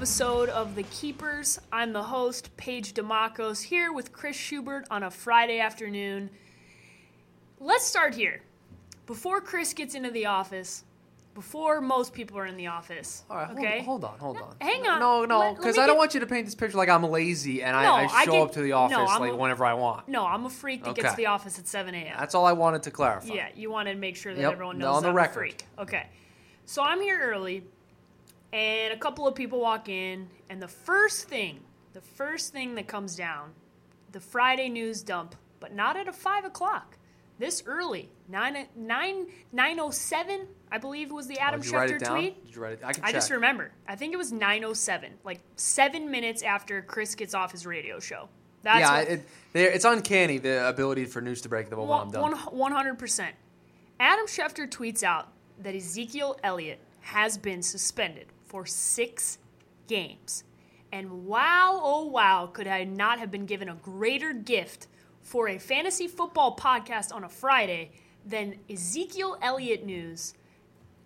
episode of The Keepers. I'm the host, Paige Dimakos, here with Chris Schubert on a Friday afternoon. Let's start here. Before Chris gets into the office, before most people are in the office. All right, hold, okay? hold on, hold on. hang on. No, no, because I don't get- want you to paint this picture like I'm lazy and No, I, I I show get- up to the office I'm like a- whenever I want. No, I'm a freak that gets to the office at 7 a.m. That's all I wanted to clarify. Yeah, you wanted to make sure that Yep, everyone no, knows on the I'm record. a freak. Okay. So I'm here early, and a couple of people walk in, and the first thing, the first thing that comes down, the Friday news dump, but not at a 5 o'clock. This early, 9, 9, 907, I believe was the Oh, Adam write Schefter tweet. Did you write it? I can I check. just remember. I think it was 907, like seven minutes after Chris gets off his radio show. That's yeah, what- it, it's uncanny the ability for news to break the moment I'm one hundred percent. Adam Schefter tweets out that Ezekiel Elliott has been suspended for six games, and wow, oh wow, could I not have been given a greater gift for a fantasy football podcast on a Friday than Ezekiel Elliott news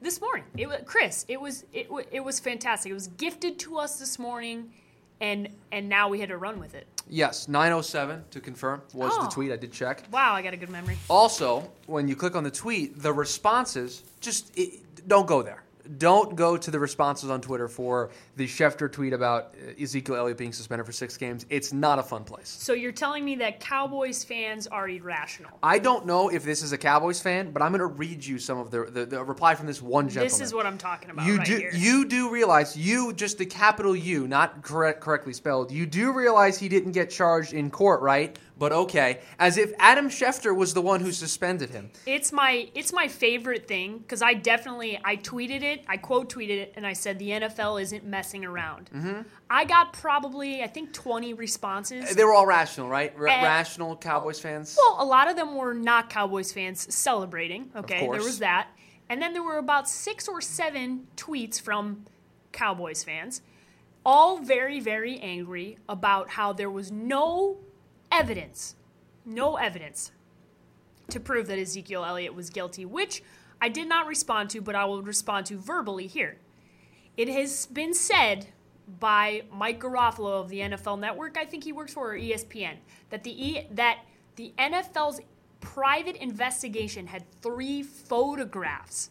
this morning? It was Chris. It was it, it was fantastic. It was gifted to us this morning, and and now we had to run with it. Yes, 907 to confirm was Oh. the tweet. I did check. Wow, I got a good memory. Also, when you click on the tweet, the responses just it, don't go there. Don't go to the responses on Twitter for the Schefter tweet about Ezekiel Elliott being suspended for six games. It's not a fun place. So you're telling me that Cowboys fans are irrational? I don't know if this is a Cowboys fan, but I'm going to read you some of the, the, the reply from this one gentleman. This is what I'm talking about you right do here. you do realize you just the capital U, not correct, correctly spelled. You do realize he didn't get charged in court, right? But okay, as if Adam Schefter was the one who suspended him. it's my it's my favorite thing because I definitely I tweeted it, I quote tweeted it, and I said the NFL isn't messing around. Mm-hmm. I got probably I think 20 responses. They were all rational, right? R- rational Cowboys fans. Well, a lot of them were not Cowboys fans celebrating. Okay, there was that, and then there were about six or seven tweets from Cowboys fans, all very very angry about how there was no evidence, no evidence to prove that Ezekiel Elliott was guilty, which I did not respond to, but I will respond to verbally here. It has been said by Mike Garafolo of the NFL Network, I think he works for, ESPN, that the e- that the NFL's private investigation had three photographs,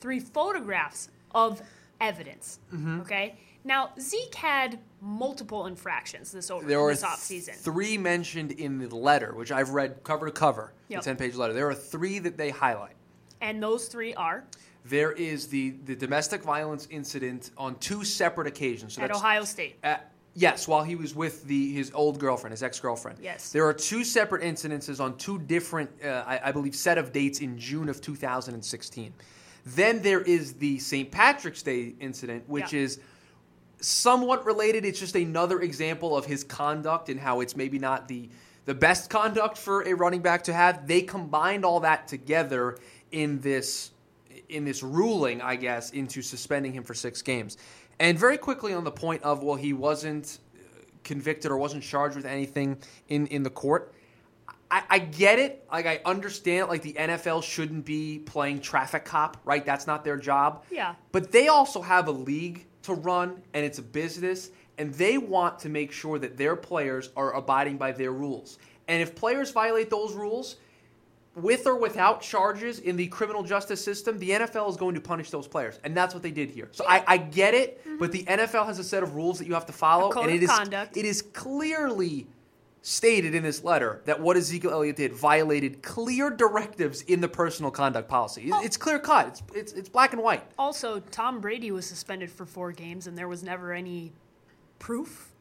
three photographs of evidence. Mm-hmm. Okay, now Zeke had multiple infractions this over there this offseason. three mentioned in the letter, which I've read cover to cover, Yep. the 10 page letter. There are three that they highlight. and those three are There is the, the domestic violence incident on two separate occasions. So at Ohio State. Uh, yes, while he was with the his old girlfriend, his ex girlfriend. Yes. There are two separate incidences on two different, uh, I, I believe, set of dates in June of 2016. Then there is the St. Patrick's Day incident, which Yeah. is somewhat related. It's just another example of his conduct and how it's maybe not the the best conduct for a running back to have. They combined all that together in this in this ruling, I guess, into suspending him for six games. And very quickly on the point of well, he wasn't uh, convicted or wasn't charged with anything in in the court. I, I get it. Like I understand. Like the NFL shouldn't be playing traffic cop, right? That's not their job. Yeah. But they also have a league to run, and it's a business, and they want to make sure that their players are abiding by their rules. And if players violate those rules, with or without charges in the criminal justice system, the NFL is going to punish those players, and that's what they did here. So I, I get it, but the NFL has a set of rules that you have to follow, Mm-hmm. And it is conduct. it is clearly stated in this letter that what Ezekiel Elliott did violated clear directives in the personal conduct policy. It- It's clear cut. It's, it's it's black and white. Also, Tom Brady was suspended for four games, and there was never any proof,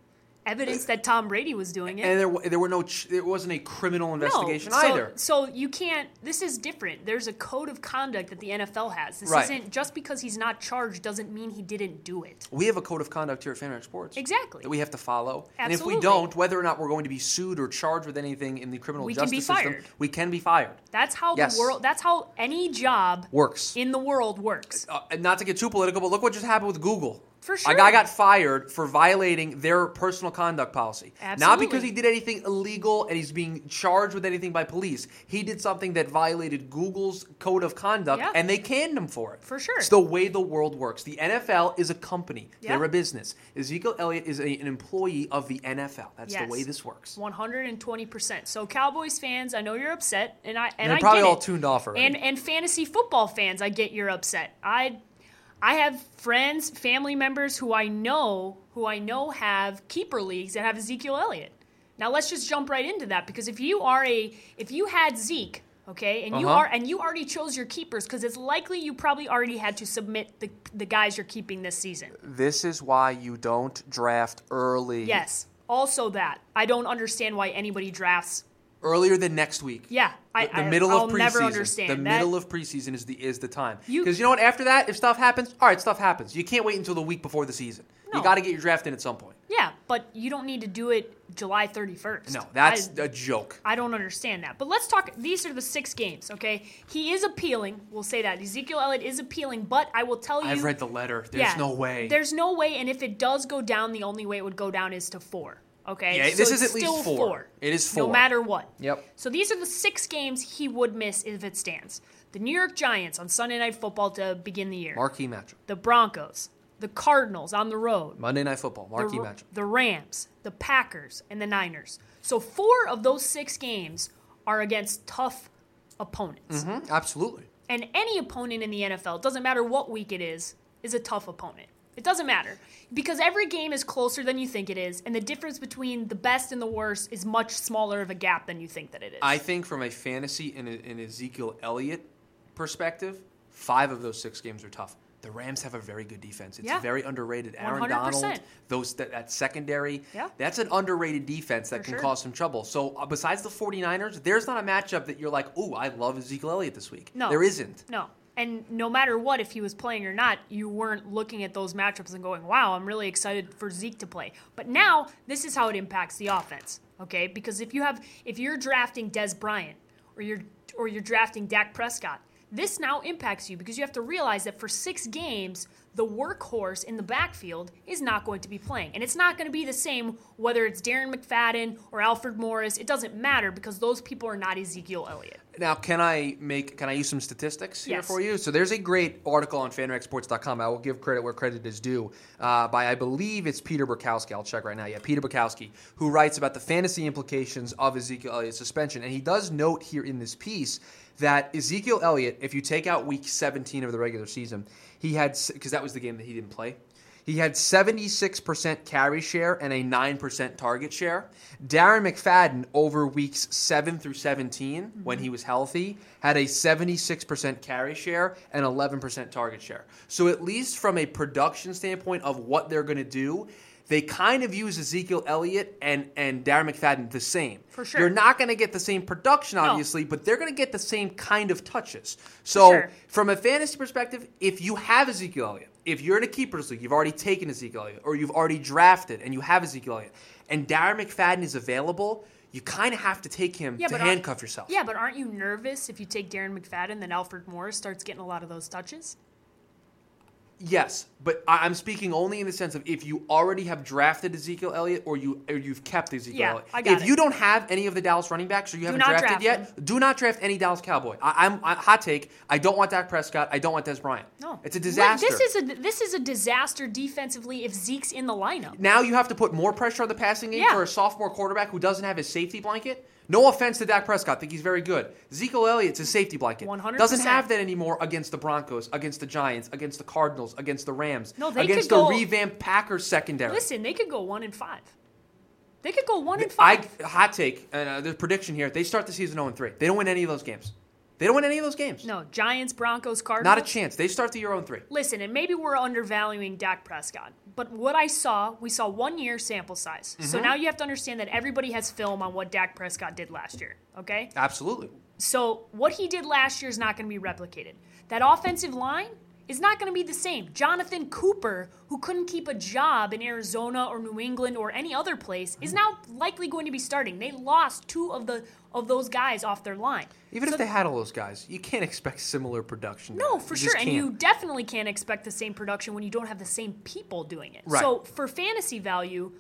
evidence that Tom Brady was doing it. And there there were no there wasn't a criminal investigation no, so, either. So you can't. This is different. There's a code of conduct that the NFL has. This Right. isn't just because he's not charged doesn't mean he didn't do it. We have a code of conduct here at Fanrag Sports. Exactly. That we have to follow. And if we don't, whether or not we're going to be sued or charged with anything in the criminal We can justice be system, fired. we can be fired. That's how Yes. the world. That's how any job Works. in the world works. Uh, not to get too political, but look what just happened with Google. For A guy got fired for violating their personal conduct policy. Absolutely. Not because he did anything illegal and he's being charged with anything by police. He did something that violated Google's code of conduct Yeah. and they canned him for it. For sure. It's the way the world works. The NFL is a company, Yeah. they're a business. Ezekiel Elliott is a, an employee of the NFL. That's Yes. the way this works. 120%. So Cowboys fans, I know you're upset and I and They're I probably get all it. tuned off already. And and fantasy football fans, I get you're upset. I I have friends, family members who I know who I know have keeper leagues that have Ezekiel Elliott. Now let's just jump right into that because if you are a if you had Zeke, okay, and you Uh-huh. are and you already chose your keepers because it's likely you probably already had to submit the the guys you're keeping this season. This is why you don't draft early. Yes. Also that. I don't understand why anybody drafts Earlier than next week. Yeah, I, the, the I- middle I'll of preseason. never understand the that. middle of preseason is the is the time. You- Because you, know what? After that, if stuff happens, all right, stuff happens. You can't wait until the week before the season. No. You got to get your draft in at some point. Yeah, but you don't need to do it July 31st. No, that's I, a joke. I don't understand that. But let's talk. These are the six games, okay? He is appealing. We'll say that. Ezekiel Elliott is appealing, but I will tell you. I've read the letter. There's yeah, no way. There's no way, and if it does go down, the only way it would go down is to four. Okay? Yeah, So this is it's at least still four. It is four. No matter what. Yep. So these are the six games he would miss if it stands. The New York Giants on Sunday Night Football to begin the year. Marquee matchup. the Broncos. The Cardinals on the road. Monday Night Football. Marquee the, matchup. the Rams, the Packers, and the Niners. So four of those six games are against tough opponents. Mhm, Absolutely. And any opponent in the NFL, doesn't matter what week it is, is a tough opponent. It doesn't matter because every game is closer than you think it is, and the difference between the best and the worst is much smaller of a gap than you think that it is. I think from a fantasy and an Ezekiel Elliott perspective, five of those six games are tough. The Rams have a very good defense. It's Yeah. very underrated. Aaron 100%. Donald, those that, that secondary, Yeah. that's an underrated defense that For can sure. cause some trouble. So uh, besides the 49ers, there's not a matchup that you're like, "Ooh, I love Ezekiel Elliott this week." No. There isn't. No. And no matter what, if he was playing or not, you weren't looking at those matchups and going, wow, I'm really excited for Zeke to play. But now, this is how it impacts the offense, okay? Because if you have, if you're drafting Dez Bryant or you're, or you're drafting Dak Prescott, this now impacts you because you have to realize that for six games, the workhorse in the backfield is not going to be playing. And it's not going to be the same whether it's Darren McFadden or Alfred Morris. It doesn't matter because those people are not Ezekiel Elliott. Now, can I make can I use some statistics here Yes. for you? So there's a great article on FanRagSports.com. I will give credit where credit is due uh, by I believe it's Peter Bukowski. I'll check right now. Yeah, Peter Bukowski, who writes about the fantasy implications of Ezekiel Elliott's suspension, and he does note here in this piece that Ezekiel Elliott, if you take out Week 17 of the regular season, he had because that was the game that he didn't play. He had 76% carry share and a 9% target share. Darren McFadden over weeks 7 through 17 mm-hmm. when he was healthy had a 76% carry share and 11% target share. So at least from a production standpoint of what they're going to do, they kind of use Ezekiel Elliott and and Darren McFadden the same. For sure. You're not going to get the same production No. obviously, but they're going to get the same kind of touches. So sure. from a fantasy perspective, if you have Ezekiel Elliott, if you're in a keepers league, you've already taken Ezekiel Elliott, or you've already drafted and you have Ezekiel Elliott, and Darren McFadden is available, you kind of have to take him yeah, to handcuff yourself. Yeah, but aren't you nervous if you take Darren McFadden that Alfred Morris starts getting a lot of those touches? Yes, but I- I'm speaking only in the sense of if you already have drafted Ezekiel Elliott or you or you've kept Ezekiel Yeah, Elliott. I got if it. you don't have any of the Dallas running backs or you haven't not drafted draft yet, do not draft any Dallas Cowboy. I, I'm I, hot take. I don't want Dak Prescott. I don't want Dez Bryant. No, it's a disaster. This is a this is a disaster defensively if Zeke's in the lineup. now you have to put more pressure on the passing game Yeah. for a sophomore quarterback who doesn't have his safety blanket. No offense to Dak Prescott, think he's very good. Zeke Elliott's a safety blanket. 100%. Doesn't have that anymore against the Broncos, against the Giants, against the Cardinals, against the Rams, No, they against could the go- revamped Packers secondary. Listen, they could go one and five. They could go one and I five. hot take. Uh, the prediction here: they start the season 0 and 3. They don't win any of those games. They don't win any of those games. no, Giants, Broncos, Cardinals. Not a chance. They start the year 0 3. Listen, and maybe we're undervaluing Dak Prescott, but what I saw, we saw one year sample size. So Mm-hmm. now you have to understand that everybody has film on what Dak Prescott did last year. Okay. Absolutely. So what he did last year is not going to be replicated. That offensive line is not going to be the same. Jonathan Cooper, who couldn't keep a job in Arizona or New England or any other place, is now likely going to be starting. They lost two of the of those guys off their line. Even So if they had all those guys, you can't expect similar production. no, for sure. And you definitely can't expect the same production when you don't have the same people doing it. Right. So for fantasy value,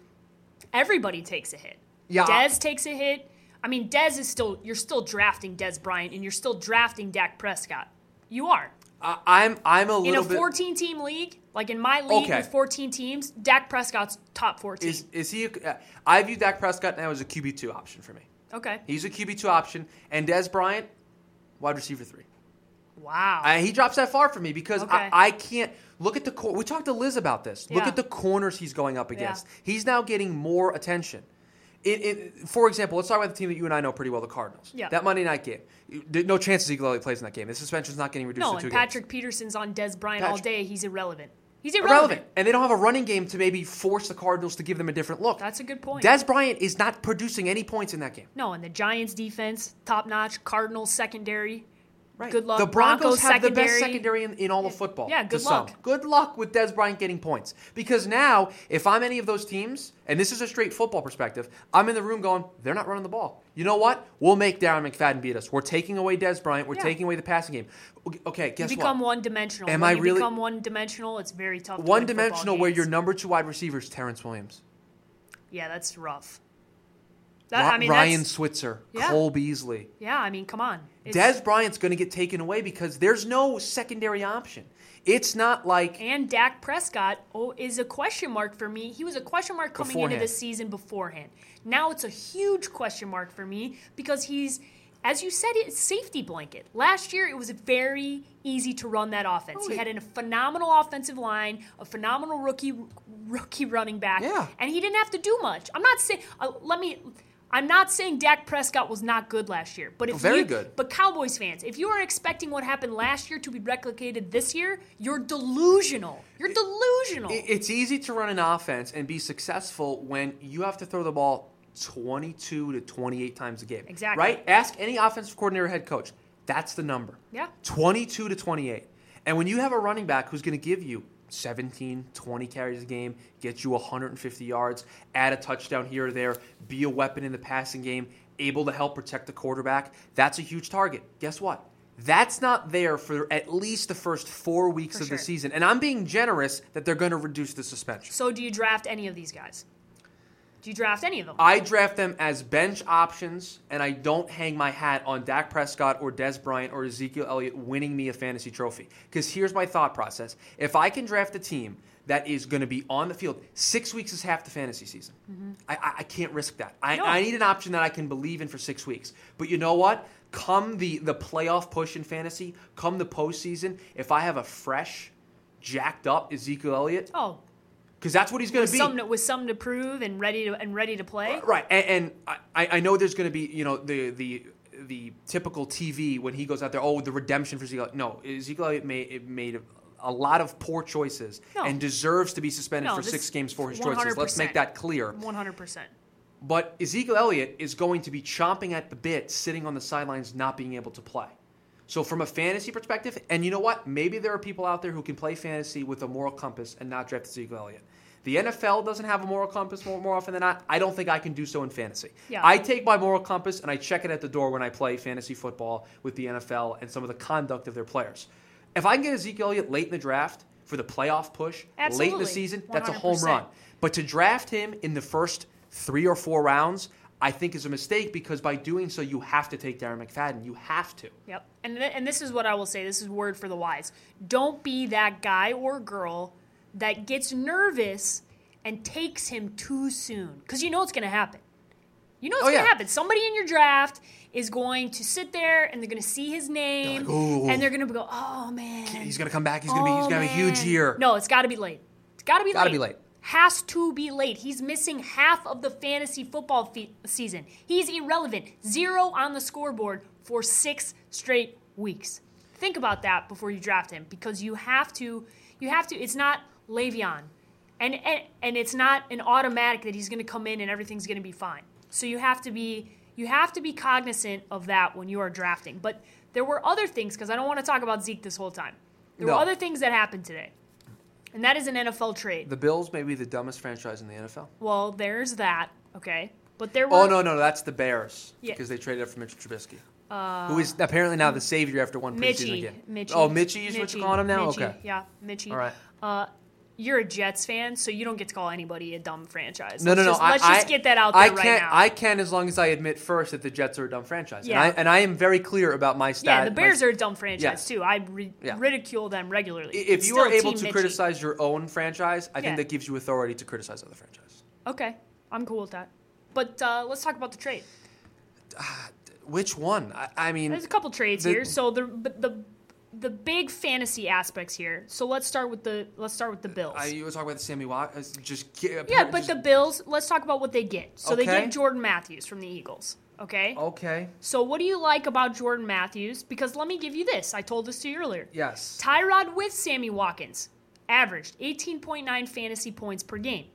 everybody takes a hit. Yeah, Dez takes a hit. I mean, Dez is still you're still drafting Dez Bryant and you're still drafting Dak Prescott. You are. I, I'm I'm a little In a bit. 14 team league, like in my league Okay. with 14 teams, Dak Prescott's top 14. Is is he? A, I view Dak Prescott now as a QB two option for me. okay. He's a QB two option, and Dez Bryant, wide receiver three. Wow. Uh, he drops that far for me because Okay. I, I can't look at the. Cor- we talked to Liz about this. Look at the corners he's going up against. Yeah. He's now getting more attention. It, it, for example, let's talk about the team that you and I know pretty well, the Cardinals. Yeah. That Monday night game. No chance Ezekiel Elliott plays in that game. The suspension's not getting reduced no, to two and games. Patrick Peterson's on Dez Bryant all day. He's irrelevant. He's irrelevant. irrelevant. And they don't have a running game to maybe force the Cardinals to give them a different look. That's a good point. Dez Bryant is not producing any points in that game. no, and the Giants defense, top notch. Cardinals secondary. Right. Good luck. The Broncos, have the best secondary. secondary in, in all of football. Yeah, to good some. luck. Good luck with Dez Bryant getting points. Because now, if I'm any of those teams, and this is a straight football perspective, I'm in the room going, they're not running the ball. You know what? We'll make Darren McFadden beat us. We're taking away Dez Bryant. We're Yeah. taking away the passing game. Okay, You guess become what? one dimensional. Am when I you really- become one dimensional, it's very tough. to One win football dimensional where your number two wide receiver is Terrance Williams. Yeah, that's rough. That, I mean, Ryan Switzer, Yeah. Cole Beasley. Yeah, I mean, come on. It's- Dez Bryant's going to get taken away because there's no secondary option. It's not like and Dak Prescott oh, is a question mark for me. He was a question mark coming into the season beforehand. Now it's a huge question mark for me because he's, as you said, it's safety blanket. Last year it was very easy to run that offense. Oh, he had a phenomenal offensive line, a phenomenal rookie rookie running back, Yeah. and he didn't have to do much. I'm not saying. Uh, let me. I'm not saying Dak Prescott was not good last year, but if Very you, good. But Cowboys fans, if you are expecting what happened last year to be replicated this year, you're delusional. You're delusional. It's easy to run an offense and be successful when you have to throw the ball 22 to 28 times a game. Exactly. Right? Ask any offensive coordinator, head coach. That's the number. Yeah. 22 to 28. And when you have a running back who's going to give you 17, 20 carries a game, get you 150 yards, add a touchdown here or there, be a weapon in the passing game, able to help protect the quarterback, that's a huge target. Guess what? That's not there for at least the first four weeks For of sure. the season. And I'm being generous that they're going to reduce the suspension. so, do you draft any of these guys? Do you draft any of them? I draft them as bench options, and I don't hang my hat on Dak Prescott or Dez Bryant or Ezekiel Elliott winning me a fantasy trophy. Because here's my thought process: if I can draft a team that is going to be on the field, six weeks is half the fantasy season. Mm-hmm. I, I, I can't risk that. I, No. I need an option that I can believe in for six weeks. But you know what? Come the the playoff push in fantasy, come the postseason, if I have a fresh, jacked up Ezekiel Elliott, oh, because that's what he's going to be. to, with some to prove and ready to and ready to play. Right, and, and I, I know there's going to be you know the the the typical TV when he goes out there. Oh, the redemption for Ezekiel. No, Ezekiel Elliott made made a lot of poor choices No. and deserves to be suspended No, for six games for his choices. Let's make that clear. One hundred percent. But Ezekiel Elliott is going to be chomping at the bit, sitting on the sidelines, not being able to play. So, from a fantasy perspective, and you know what? Maybe there are people out there who can play fantasy with a moral compass and not draft Ezekiel Elliott. The NFL doesn't have a moral compass more, more often than not. I don't think I can do so in fantasy. Yeah. I take my moral compass and I check it at the door when I play fantasy football with the NFL and some of the conduct of their players. If I can get Ezekiel Elliott late in the draft for the playoff push, late in the season, that's a home run. But to draft him in the first three or four rounds, I think is a mistake because by doing so, you have to take Darren McFadden. You have to. Yep. And th- and this is what I will say. This is word for the wise. Don't be that guy or girl that gets nervous and takes him too soon because you know it's going to happen. You know it's Oh, going to yeah. happen. Somebody in your draft is going to sit there and they're going to see his name like, and they're going to go, "Oh man, He's gonna come back. He's gonna be. He's Oh, gonna have a huge year. No, it's got to be late. It's got to be Gotta be late. Has to be late. He's missing half of the fantasy football fe- season. He's irrelevant. Zero on the scoreboard for six straight weeks. Think about that before you draft him because you have to. You have to. It's not Le'Veon, and and, and it's not an automatic that he's going to come in and everything's going to be fine. So you have to be. You have to be cognizant of that when you are drafting. But there were other things because I don't want to talk about Zeke this whole time. There No. were other things that happened today, and that is an NFL trade. The Bills may be the dumbest franchise in the NFL. well, there's that. Okay, but there were. Oh no, no, that's the Bears Yeah. because they traded up for Mitchell Trubisky, who is apparently now the savior after one preseason Mitchie, game. Mitchie. Oh, Mitchie is what you're calling him now. Mitchie, Okay, Yeah, Mitchie. all right. Uh, you're a Jets fan, so you don't get to call anybody a dumb franchise. No, let's no, no. Just, I, let's just get that out there I right can, now. I can as long as I admit first that the Jets are a dumb franchise. Yeah. And I, and I am very clear about my stat. yeah, the Bears my, are a dumb franchise Yes. too. I ri- Yeah. ridicule them regularly. If It's you are able to Mitchie. criticize your own franchise, I Yeah. think that gives you authority to criticize other franchises. okay, I'm cool with that. But uh, let's talk about the trade. Which one? I, I mean, There's a couple trades The- here. So the the the big fantasy aspects here. So let's start with the let's start with the Bills. I, you were talking about the Sammy Watkins. Uh, just get- uh, yeah, but just- the Bills. Let's talk about what they get. So they Okay. get Jordan Matthews from the Eagles. Okay. okay. So what do you like about Jordan Matthews? Because let me give you this. I told this to you earlier. Yes. Tyrod with Sammy Watkins averaged 18.9 fantasy points per game.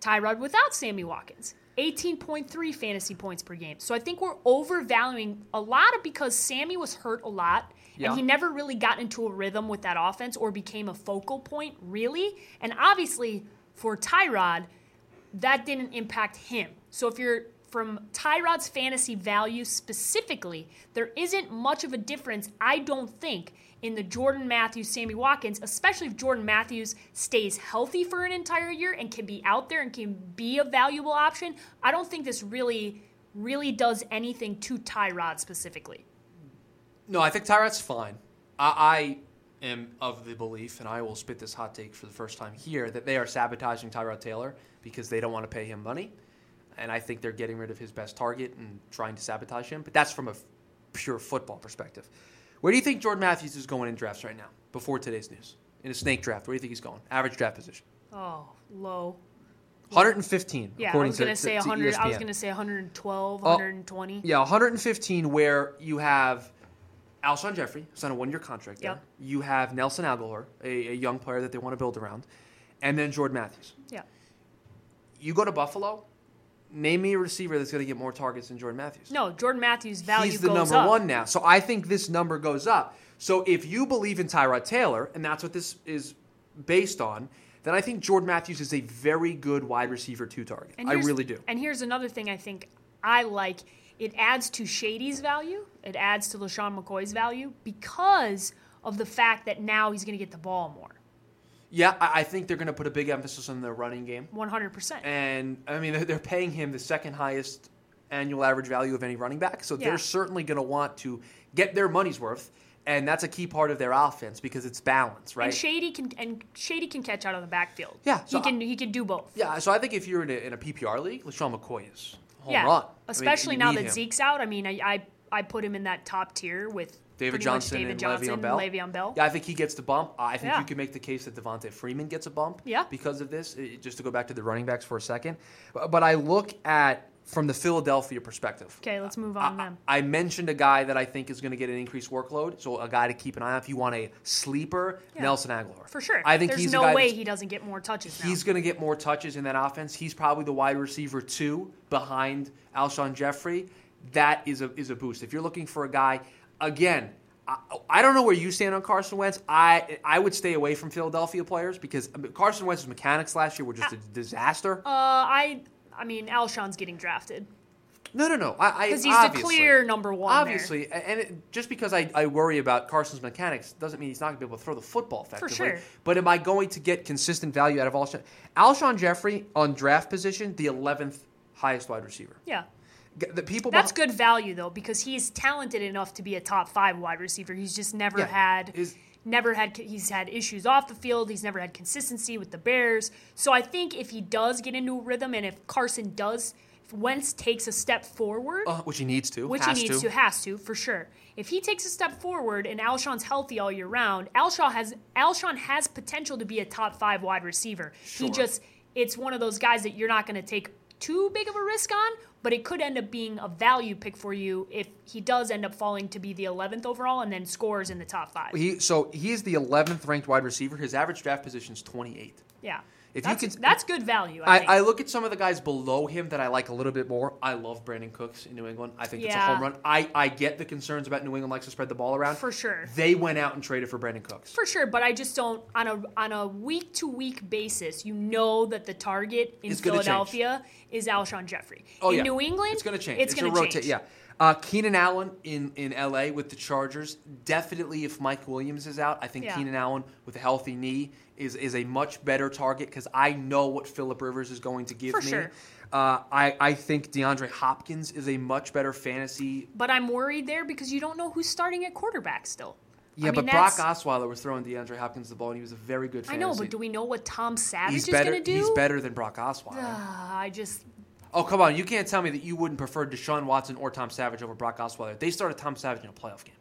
Tyrod without Sammy Watkins, 18.3 fantasy points per game. So I think we're overvaluing a lot of because Sammy was hurt a lot Yeah. and he never really got into a rhythm with that offense or became a focal point, really. And obviously for Tyrod, that didn't impact him. So if you're from Tyrod's fantasy value specifically, there isn't much of a difference, I don't think, in the Jordan Matthews, Sammy Watkins, especially if Jordan Matthews stays healthy for an entire year and can be out there and can be a valuable option. I don't think this really, really does anything to Tyrod specifically. No, I think Tyrod's fine. I, I am of the belief, and I will spit this hot take for the first time here, that they are sabotaging Tyrod Taylor because they don't want to pay him money. And I think they're getting rid of his best target and trying to sabotage him. But that's from a f- pure football perspective. Where do you think Jordan Matthews is going in drafts right now, before today's news? In a snake draft, where do you think he's going? Average draft position. Oh, low. 115, Yeah, I was gonna to- say to E 100. I was gonna say 112, Oh, 120. Yeah, 115, where you have Alshon Jeffery, signed a one year contract there. You have Nelson Agholor, a, a young player that they want to build around, and then Jordan Matthews. Yeah. You go to Buffalo, name me a receiver that's going to get more targets than Jordan Matthews. No, Jordan Matthews' value He's the goes number up. one now. So I think this number goes up. So if you believe in Tyrod Taylor, and that's what this is based on, then I think Jordan Matthews is a very good wide receiver two target. I really do. And here's another thing I think I like. It adds to Shady's value. It adds to LeSean McCoy's value because of the fact that now he's going to get the ball more. Yeah, I, I think they're going to put a big emphasis on their running game. 100%. And I mean, they're- they're paying him the second highest annual average value of any running back. So Yeah. they're certainly going to want to get their money's worth. And that's a key part of their offense because it's balance, right? And Shady can and Shady can catch out of the backfield. Yeah, so he can he can do both. yeah, so I think if you're in a, in a PPR league, LeSean McCoy is home yeah, run. I mean, especially now that him. Zeke's out. I mean, I, I I put him in that top tier with David Johnson David and Johnson, Le'Veon Bell. Le'Veon Bell. Yeah, I think he gets the bump. I think Yeah. you can make the case that Devonta Freeman gets a bump Yeah. because of this. Uh, Just to go back to the running backs for a second. But, but I look at from the Philadelphia perspective. Okay, let's move on I, then. I mentioned a guy that I think is going to get an increased workload, so a guy to keep an eye on if you want a sleeper, Yeah. Nelson Agholor. For sure. I think There's he's no way he doesn't get more touches now. He's going to get more touches in that offense. He's probably the wide receiver two behind Alshon Jeffery. That is a is a boost. If you're looking for a guy, again, I, I don't know where you stand on Carson Wentz. I I would stay away from Philadelphia players because Carson Wentz's mechanics last year were just a disaster. uh, I I mean, Alshon's getting drafted No, no, no. I because he's the clear number one. Obviously, a- and it, just because I, I worry about Carson's mechanics doesn't mean he's not going to be able to throw the football effectively. For sure. But am I going to get consistent value out of Alshon? Alshon Jeffery on draft position, the 11th highest wide receiver. Yeah. The people That's beh- good value though because he's talented enough to be a top five wide receiver. He's just never Yeah. had Is- never had he's had issues off the field. He's never had consistency with the Bears. So I think if he does get into a rhythm and if Carson does if Wentz takes a step forward, uh, which he needs to, which he needs to. has to for sure. If he takes a step forward and Alshon's healthy all year round, Alshon has Alshon has potential to be a top five wide receiver. He just it's one of those guys that you're not going to take too big of a risk on, but it could end up being a value pick for you if he does end up falling to be the 11th overall and then scores in the top five. He so he is the 11th ranked wide receiver. His average draft position is 28. yeah. If you that's, could- that's good value. I, I. I look at some of the guys below him that I like a little bit more. I love Brandin Cooks in New England. I think it's a home run. I, I get the concerns about New England likes to spread the ball around. For sure. They went out and traded for Brandin Cooks. For sure, but I just don't on a on a week to week basis. You know that the target in It's change. Philadelphia is Alshon Jeffery. Oh in yeah, New England, it's going to change. It's, going to rotate. Yeah. Uh, Keenan Allen in, in LA with the Chargers. Definitely, if Mike Williams is out, I think Yeah. Keenan Allen with a healthy knee is, is a much better target because I know what Philip Rivers is going to give For me. sure. Uh, I, I think DeAndre Hopkins is a much better fantasy. But I'm worried there because you don't know who's starting at quarterback still. Yeah, I mean, but Brock Osweiler was throwing DeAndre Hopkins the ball, and he was a very good I know, but do we know what Tom Savage he's is going to do? He's better than Brock Osweiler. Ah, I just oh come on, you can't tell me that you wouldn't prefer Deshaun Watson or Tom Savage over Brock Osweiler. They started Tom Savage in a playoff game.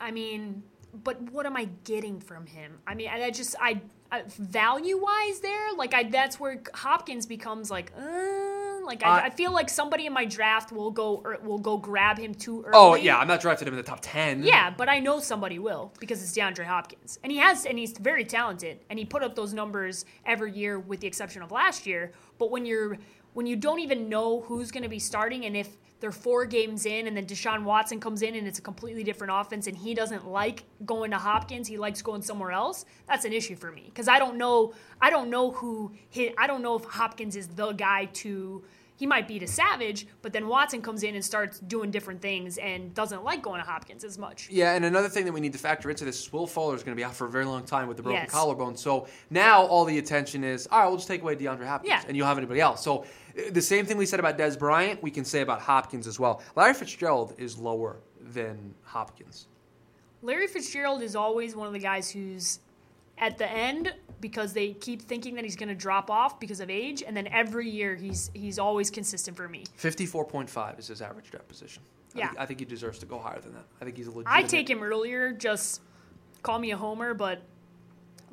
I mean, but what am I getting from him? I mean, I, just I, I value wise there, like I that's where Hopkins becomes like, uh, like I, Uh, I feel like somebody in my draft will go or will go grab him too early. Oh yeah, I'm not drafting him in the top ten. Yeah, but I know somebody will because it's DeAndre Hopkins, and he has, and he's very talented, and he put up those numbers every year, with the exception of last year. But when you're when you don't even know who's going to be starting, and if they're four games in, and then Deshaun Watson comes in, and it's a completely different offense, and he doesn't like going to Hopkins, he likes going somewhere else. That's an issue for me because I don't know, I don't know who hit, I don't know if Hopkins is the guy to. He might be a Savage, but then Watson comes in and starts doing different things and doesn't like going to Hopkins as much. Yeah, and another thing that we need to factor into this is Will Fuller is going to be out for a very long time with the broken Yes. collarbone. So now all the attention is, all right, we'll just take away DeAndre Hopkins, Yeah. and you'll have anybody else. So the same thing we said about Dez Bryant, we can say about Hopkins as well. Larry Fitzgerald is lower than Hopkins. Larry Fitzgerald is always one of the guys who's at the end because they keep thinking that he's going to drop off because of age, and then every year he's he's always consistent for me. 54.5 is his average draft position. I Yeah. think, I think he deserves to go higher than that. I think he's a legit. I take him earlier, just call me a homer, but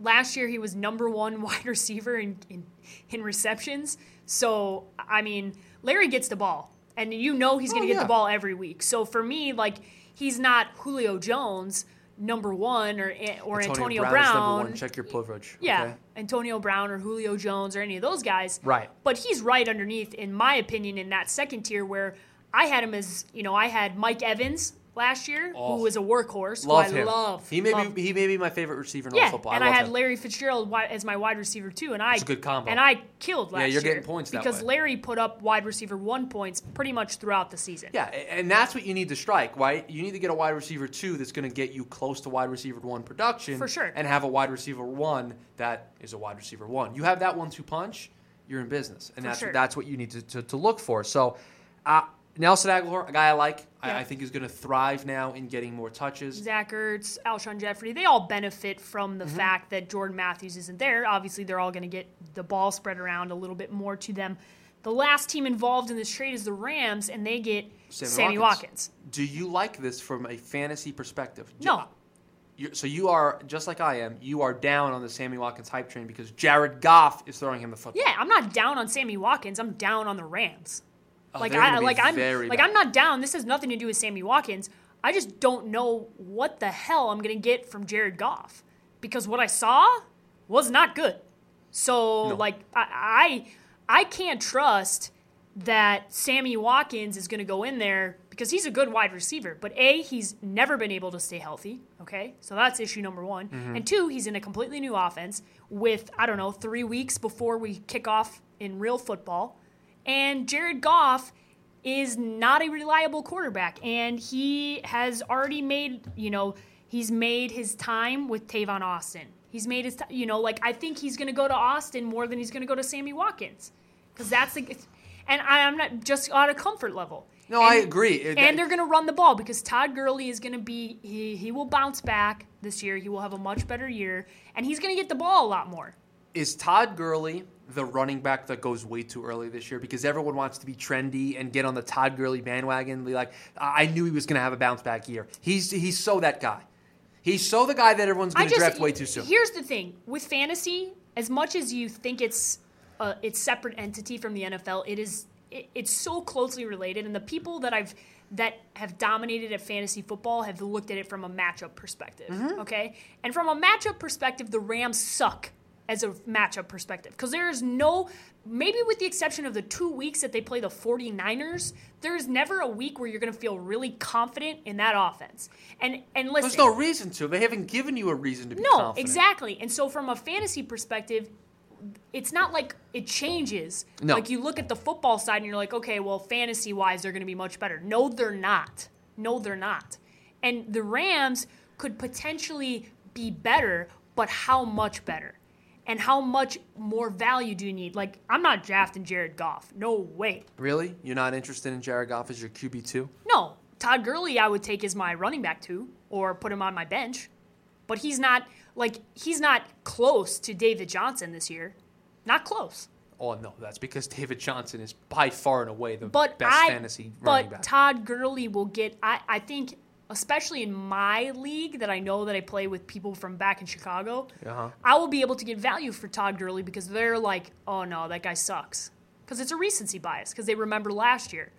last year he was number one wide receiver in, in, in receptions. So, I mean, Larry gets the ball, and you know he's going Oh, to get yeah. the ball every week. So for me, like, he's not Julio Jones, number one, or, eh, or Antonio, Brown, Brown. number one. Check your privilege. Yeah, okay? Antonio Brown or Julio Jones or any of those guys. Right. But he's right underneath, in my opinion, in that second tier where I had him as, you know, I had Mike Evans last year, Oh. who was a workhorse, Love who I him. love. He may love. be he may be my favorite receiver in all yeah, of football. and I, I, had him. Larry Fitzgerald as my wide receiver too, and I a good combo. And I killed last year. Yeah, year. you're getting points that because. Larry put up wide receiver one points pretty much throughout the season. Yeah, and that's what you need to strike, right? You need to get a wide receiver two that's going to get you close to wide receiver one production, For sure. and have a wide receiver one that is a wide receiver one. You have that one-two punch, you're in business, and For that's sure. that's what you need to, to, to look for. So, uh, Nelson Agholor, a guy I like, Yeah. I, I think is going to thrive now in getting more touches. Zach Ertz, Alshon Jeffery, they all benefit from Mm-hmm. the fact that Jordan Matthews isn't there. Obviously, they're all going to get the ball spread around a little bit more to them. The last team involved in this trade is the Rams, and they get Sammy Sammy, Watkins. Watkins. Do you like this from a fantasy perspective? No. you so you are just like I am. You are down on the Sammy Watkins hype train because Jared Goff is throwing him the football. Yeah, I'm not down on Sammy Watkins. I'm down on the Rams. Oh, like I like I'm like bad. I'm not down. This has nothing to do with Sammy Watkins. I just don't know what the hell I'm gonna get from Jared Goff because what I saw was not good. So No. like I, I I can't trust that Sammy Watkins is gonna go in there because he's a good wide receiver. But A, he's never been able to stay healthy. Okay, so that's issue number one. Mm-hmm. And two, he's in a completely new offense with I don't know three weeks before we kick off in real football. And Jared Goff is not a reliable quarterback, and he has already made, you know, he's made his time with Tavon Austin. He's made his, you know, like I think he's going to go to Austin more than he's going to go to Sammy Watkins, because that's the, and I, I'm not just on a comfort level. No, And- I agree. It- And they're going to run the ball because Todd Gurley is going to be he he will bounce back this year. He will have a much better year, and he's going to get the ball a lot more. Is Todd Gurley the running back that goes way too early this year because everyone wants to be trendy and get on the Todd Gurley bandwagon? Be Like I knew he was going to have a bounce back year. He's he's so that guy. He's so the guy that everyone's going to draft way too soon. Here's the thing with fantasy, as much as you think it's a it's separate entity from the NFL, it is it, it's so closely related, and the people that I've that have dominated at fantasy football have looked at it from a matchup perspective. Mm-hmm. Okay, and from a matchup perspective, the Rams suck as a matchup perspective because there is no maybe with the exception of the two weeks that they play the 49ers there's never a week where you're going to feel really confident in that offense and and listen There's no reason to. They haven't given you a reason to be no, confident. exactly. And so from a fantasy perspective, it's not like it changes. No. Like you look at the football side and you're like, okay, well, fantasy wise, they're going to be much better. No, they're not. No, they're not. And the Rams could potentially be better, but how much better? And how much more value do you need? Like, I'm not drafting Jared Goff. No way. Really? You're not interested in Jared Goff as your QB two? No, Todd Gurley, I would take as my running back two or put him on my bench. But he's not like he's not close to David Johnson this year. Not close. Oh no, that's because David Johnson is by far and away the But best I, fantasy running but back. Todd Gurley will get. I I think especially in my league that I know that I play with people from back in Chicago. Uh-huh. I will be able to get value for Todd Gurley because they're like, oh no, that guy sucks. Because it's a recency bias because they remember last year,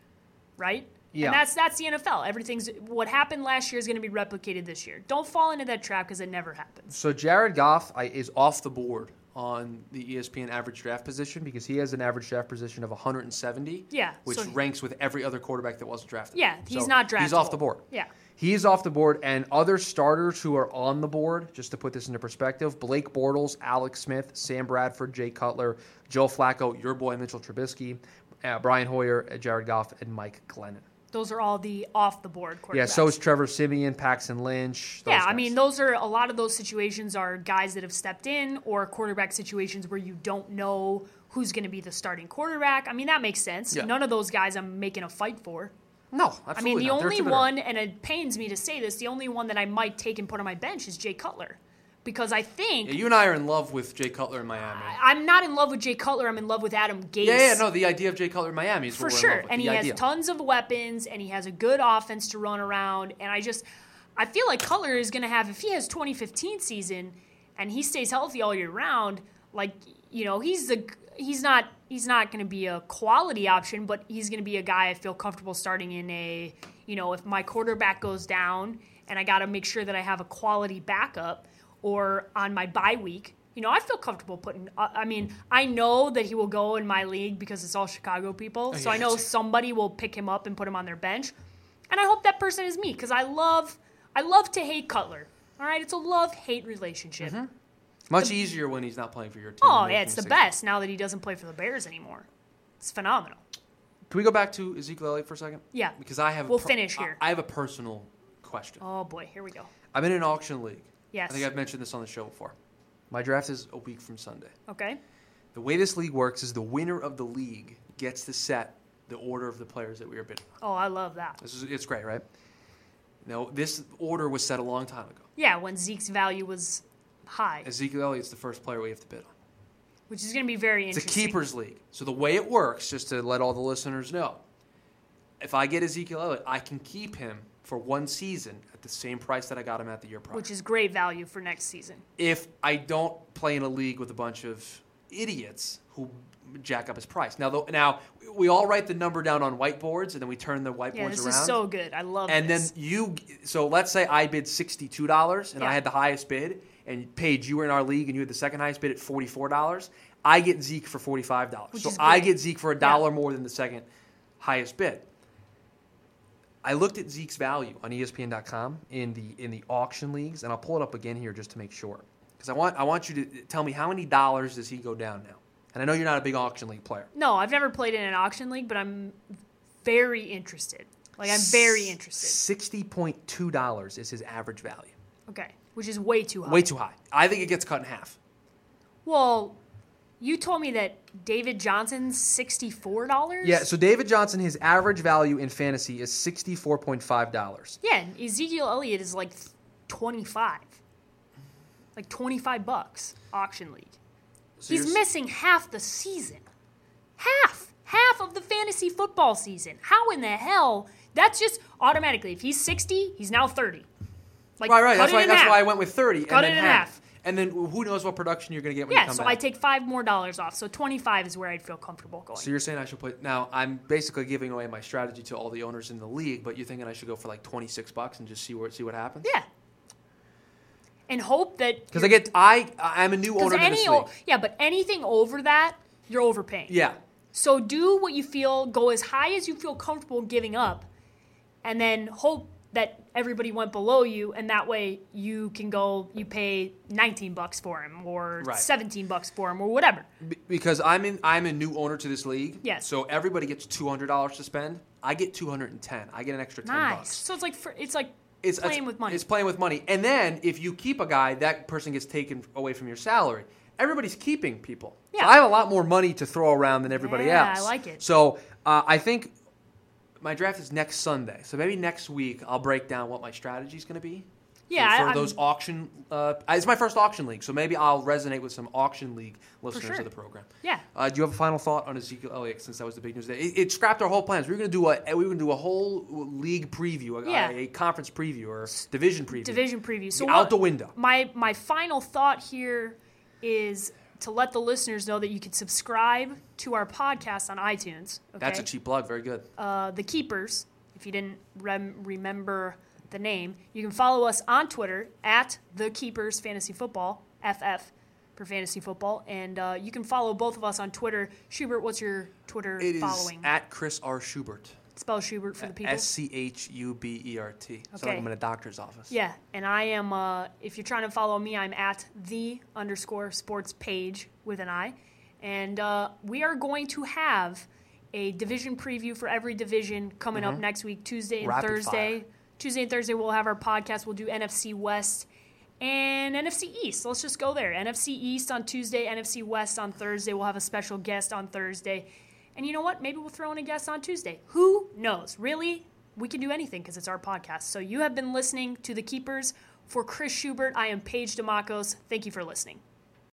right? Yeah. And that's that's the NFL. Everything's what happened last year is going to be replicated this year. Don't fall into that trap because it never happens. So Jared Goff I, is off the board on the ESPN average draft position because he has an average draft position of 170. Yeah, which so- ranks with every other quarterback that wasn't drafted. Yeah, he's So not drafted. He's off the board. Yeah. He is off the board, and other starters who are on the board, just to put this into perspective Blake Bortles, Alex Smith, Sam Bradford, Jay Cutler, Joe Flacco, your boy Mitchell Trubisky, uh, Brian Hoyer, uh, Jared Goff, and Mike Glennon. Those are all the off the board quarterbacks. Yeah, so is Trevor Siemian, Paxton Lynch. those Yeah, I mean, those are a lot of those situations are guys that have stepped in or quarterback situations where you don't know who's going to be the starting quarterback. I mean, that makes sense. Yeah. None of those guys I'm making a fight for. No, absolutely I mean, the not. Only one, and it pains me to say this, the only one that I might take and put on my bench is Jay Cutler. Because I think Yeah, you and I are in love with Jay Cutler in Miami. I'm not in love with Jay Cutler, I'm in love with Adam Gase. yeah, yeah, no, the idea of Jay Cutler in Miami is for sure. love with, And he idea. has tons of weapons, and he has a good offense to run around. And I just, I feel like Cutler is going to have if he has 2015 season and he stays healthy all year round. Like you know, he's the he's not he's not going to be a quality option, but he's going to be a guy I feel comfortable starting in a you know if my quarterback goes down and I got to make sure that I have a quality backup or on my bye week. You know, I feel comfortable putting. I mean, I know that he will go in my league because it's all Chicago people. so I know somebody will pick him up and put him on their bench, and I hope that person is me because I love, I love to hate Cutler. All right, it's a love hate relationship. Mm-hmm. Much easier when he's not playing for your team. Oh yeah, it's the best now that he doesn't play for the Bears anymore. It's phenomenal. Can we go back to Ezekiel Elliott for a second? Yeah. Because I have. a We'll finish here. I have a personal question. Oh boy, here we go. I'm in an auction league. Yes. I think I've mentioned this on the show before. My draft is a week from Sunday. Okay. The way this league works is the winner of the league gets to set the order of the players that we are bidding on. Oh, I love that. This is it's great, right? No, this order was set a long time ago. Yeah, when Zeke's value was high, Ezekiel Elliott's the first player we have to bid on. which is going to be very interesting. It's a interesting. keepers league. So the way it works, just to let all the listeners know, if I get Ezekiel Elliott, I can keep him for one season at the same price that I got him at the year prior. which is great value for next season. if I don't play in a league with a bunch of idiots who jack up his price. Now, though, now we all write the number down on whiteboards, and then we turn the whiteboards Yeah, this around. is so good. I love and then you, so let's say I bid sixty-two dollars, and Yeah. I had the highest bid, and Paige, you were in our league, and you had the second highest bid at forty-four dollars. I get Zeke for forty-five dollars, so I get Zeke for a dollar more than the second highest bid. I looked at Zeke's value on ESPN.com in the in the auction leagues, and I'll pull it up again here just to make sure, because I want I want you to tell me how many dollars does he go down now? And I know you're not a big auction league player. No, I've never played in an auction league, but I'm very interested. Like I'm very interested. Sixty point two dollars is his average value. Okay, which is way too high. Way too high. I think it gets cut in half. Well, you told me that David Johnson's sixty-four dollars. Yeah. So David Johnson, his average value in fantasy is sixty four point five dollars. Yeah, and Ezekiel Elliott is like twenty-five, like twenty-five bucks auction league. He's missing half the season. Half, half of the fantasy football season. How in the hell? That's just automatically. If he's sixty, he's now thirty. Like Right, right. That's why. That's half. why I went with thirty. Cut and it then in half. half. And then who knows what production you're going to get when Yeah, you come so back. I take five more dollars off. So 25 is where I'd feel comfortable going. so you're saying I should put now? I'm basically giving away my strategy to all the owners in the league, but you're thinking I should go for like 26 bucks and just see what see what happens? yeah. And hope that Because I get I I'm a new owner any this o- league. yeah, but anything over that, you're overpaying. Yeah, So do what you feel, go as high as you feel comfortable giving up, and then hope that everybody went below you, and that way you can go, you pay 19 bucks for him or Right. 17 bucks for him or whatever. B- because I'm in I'm a new owner to this league. Yes. So everybody gets two hundred dollars to spend. I get two hundred and ten. I get an extra ten Nice. bucks. So it's like for, it's like It's playing it's- with money. It's playing with money. And then if you keep a guy, that person gets taken away from your salary. Everybody's keeping people. So Yeah. I have a lot more money to throw around than everybody Yeah, else. I like it. So uh, I think my draft is next Sunday. So maybe next week I'll break down what my strategy is going to be. Yeah, for, I- those I'm- auction. Uh, it's my first auction league, so maybe I'll resonate with some auction league listeners sure. of the program. Yeah. Uh, do you have a final thought on Ezekiel Elliott since that was the big news today? It, it scrapped our whole plans. We were going to do a we were going to do a whole league preview, a, Yeah. a conference preview or division preview. division preview. So out what- the window. My my final thought here is to let the listeners know that you can subscribe to our podcast on iTunes. Okay? That's a cheap plug. Very good. uh, the Keepers. If you didn't rem- remember the name, you can follow us on Twitter at the Keepers Fantasy Football FF for fantasy football, and uh, you can follow both of us on Twitter. Schubert, what's your Twitter It is following? at Chris R. Schubert. Spell Schubert for the people. S C H U B E R T. Like Okay. I'm in a doctor's office. Yeah, and I am. Uh, if you're trying to follow me, I'm at the underscore sports page with an I, and uh, we are going to have a division preview for every division coming up next week, Tuesday and Mm-hmm. Rapid Thursday. fire. Tuesday and Thursday we'll have our podcast. We'll do NFC West and NFC East. Let's just go there. NFC East on Tuesday, NFC West on Thursday. We'll have a special guest on Thursday. And you know what? Maybe we'll throw in a guest on Tuesday. Who knows? Really, we can do anything because it's our podcast. So you have been listening to The Keepers. For Chris Schubert, I am Paige Dimakos. Thank you for listening.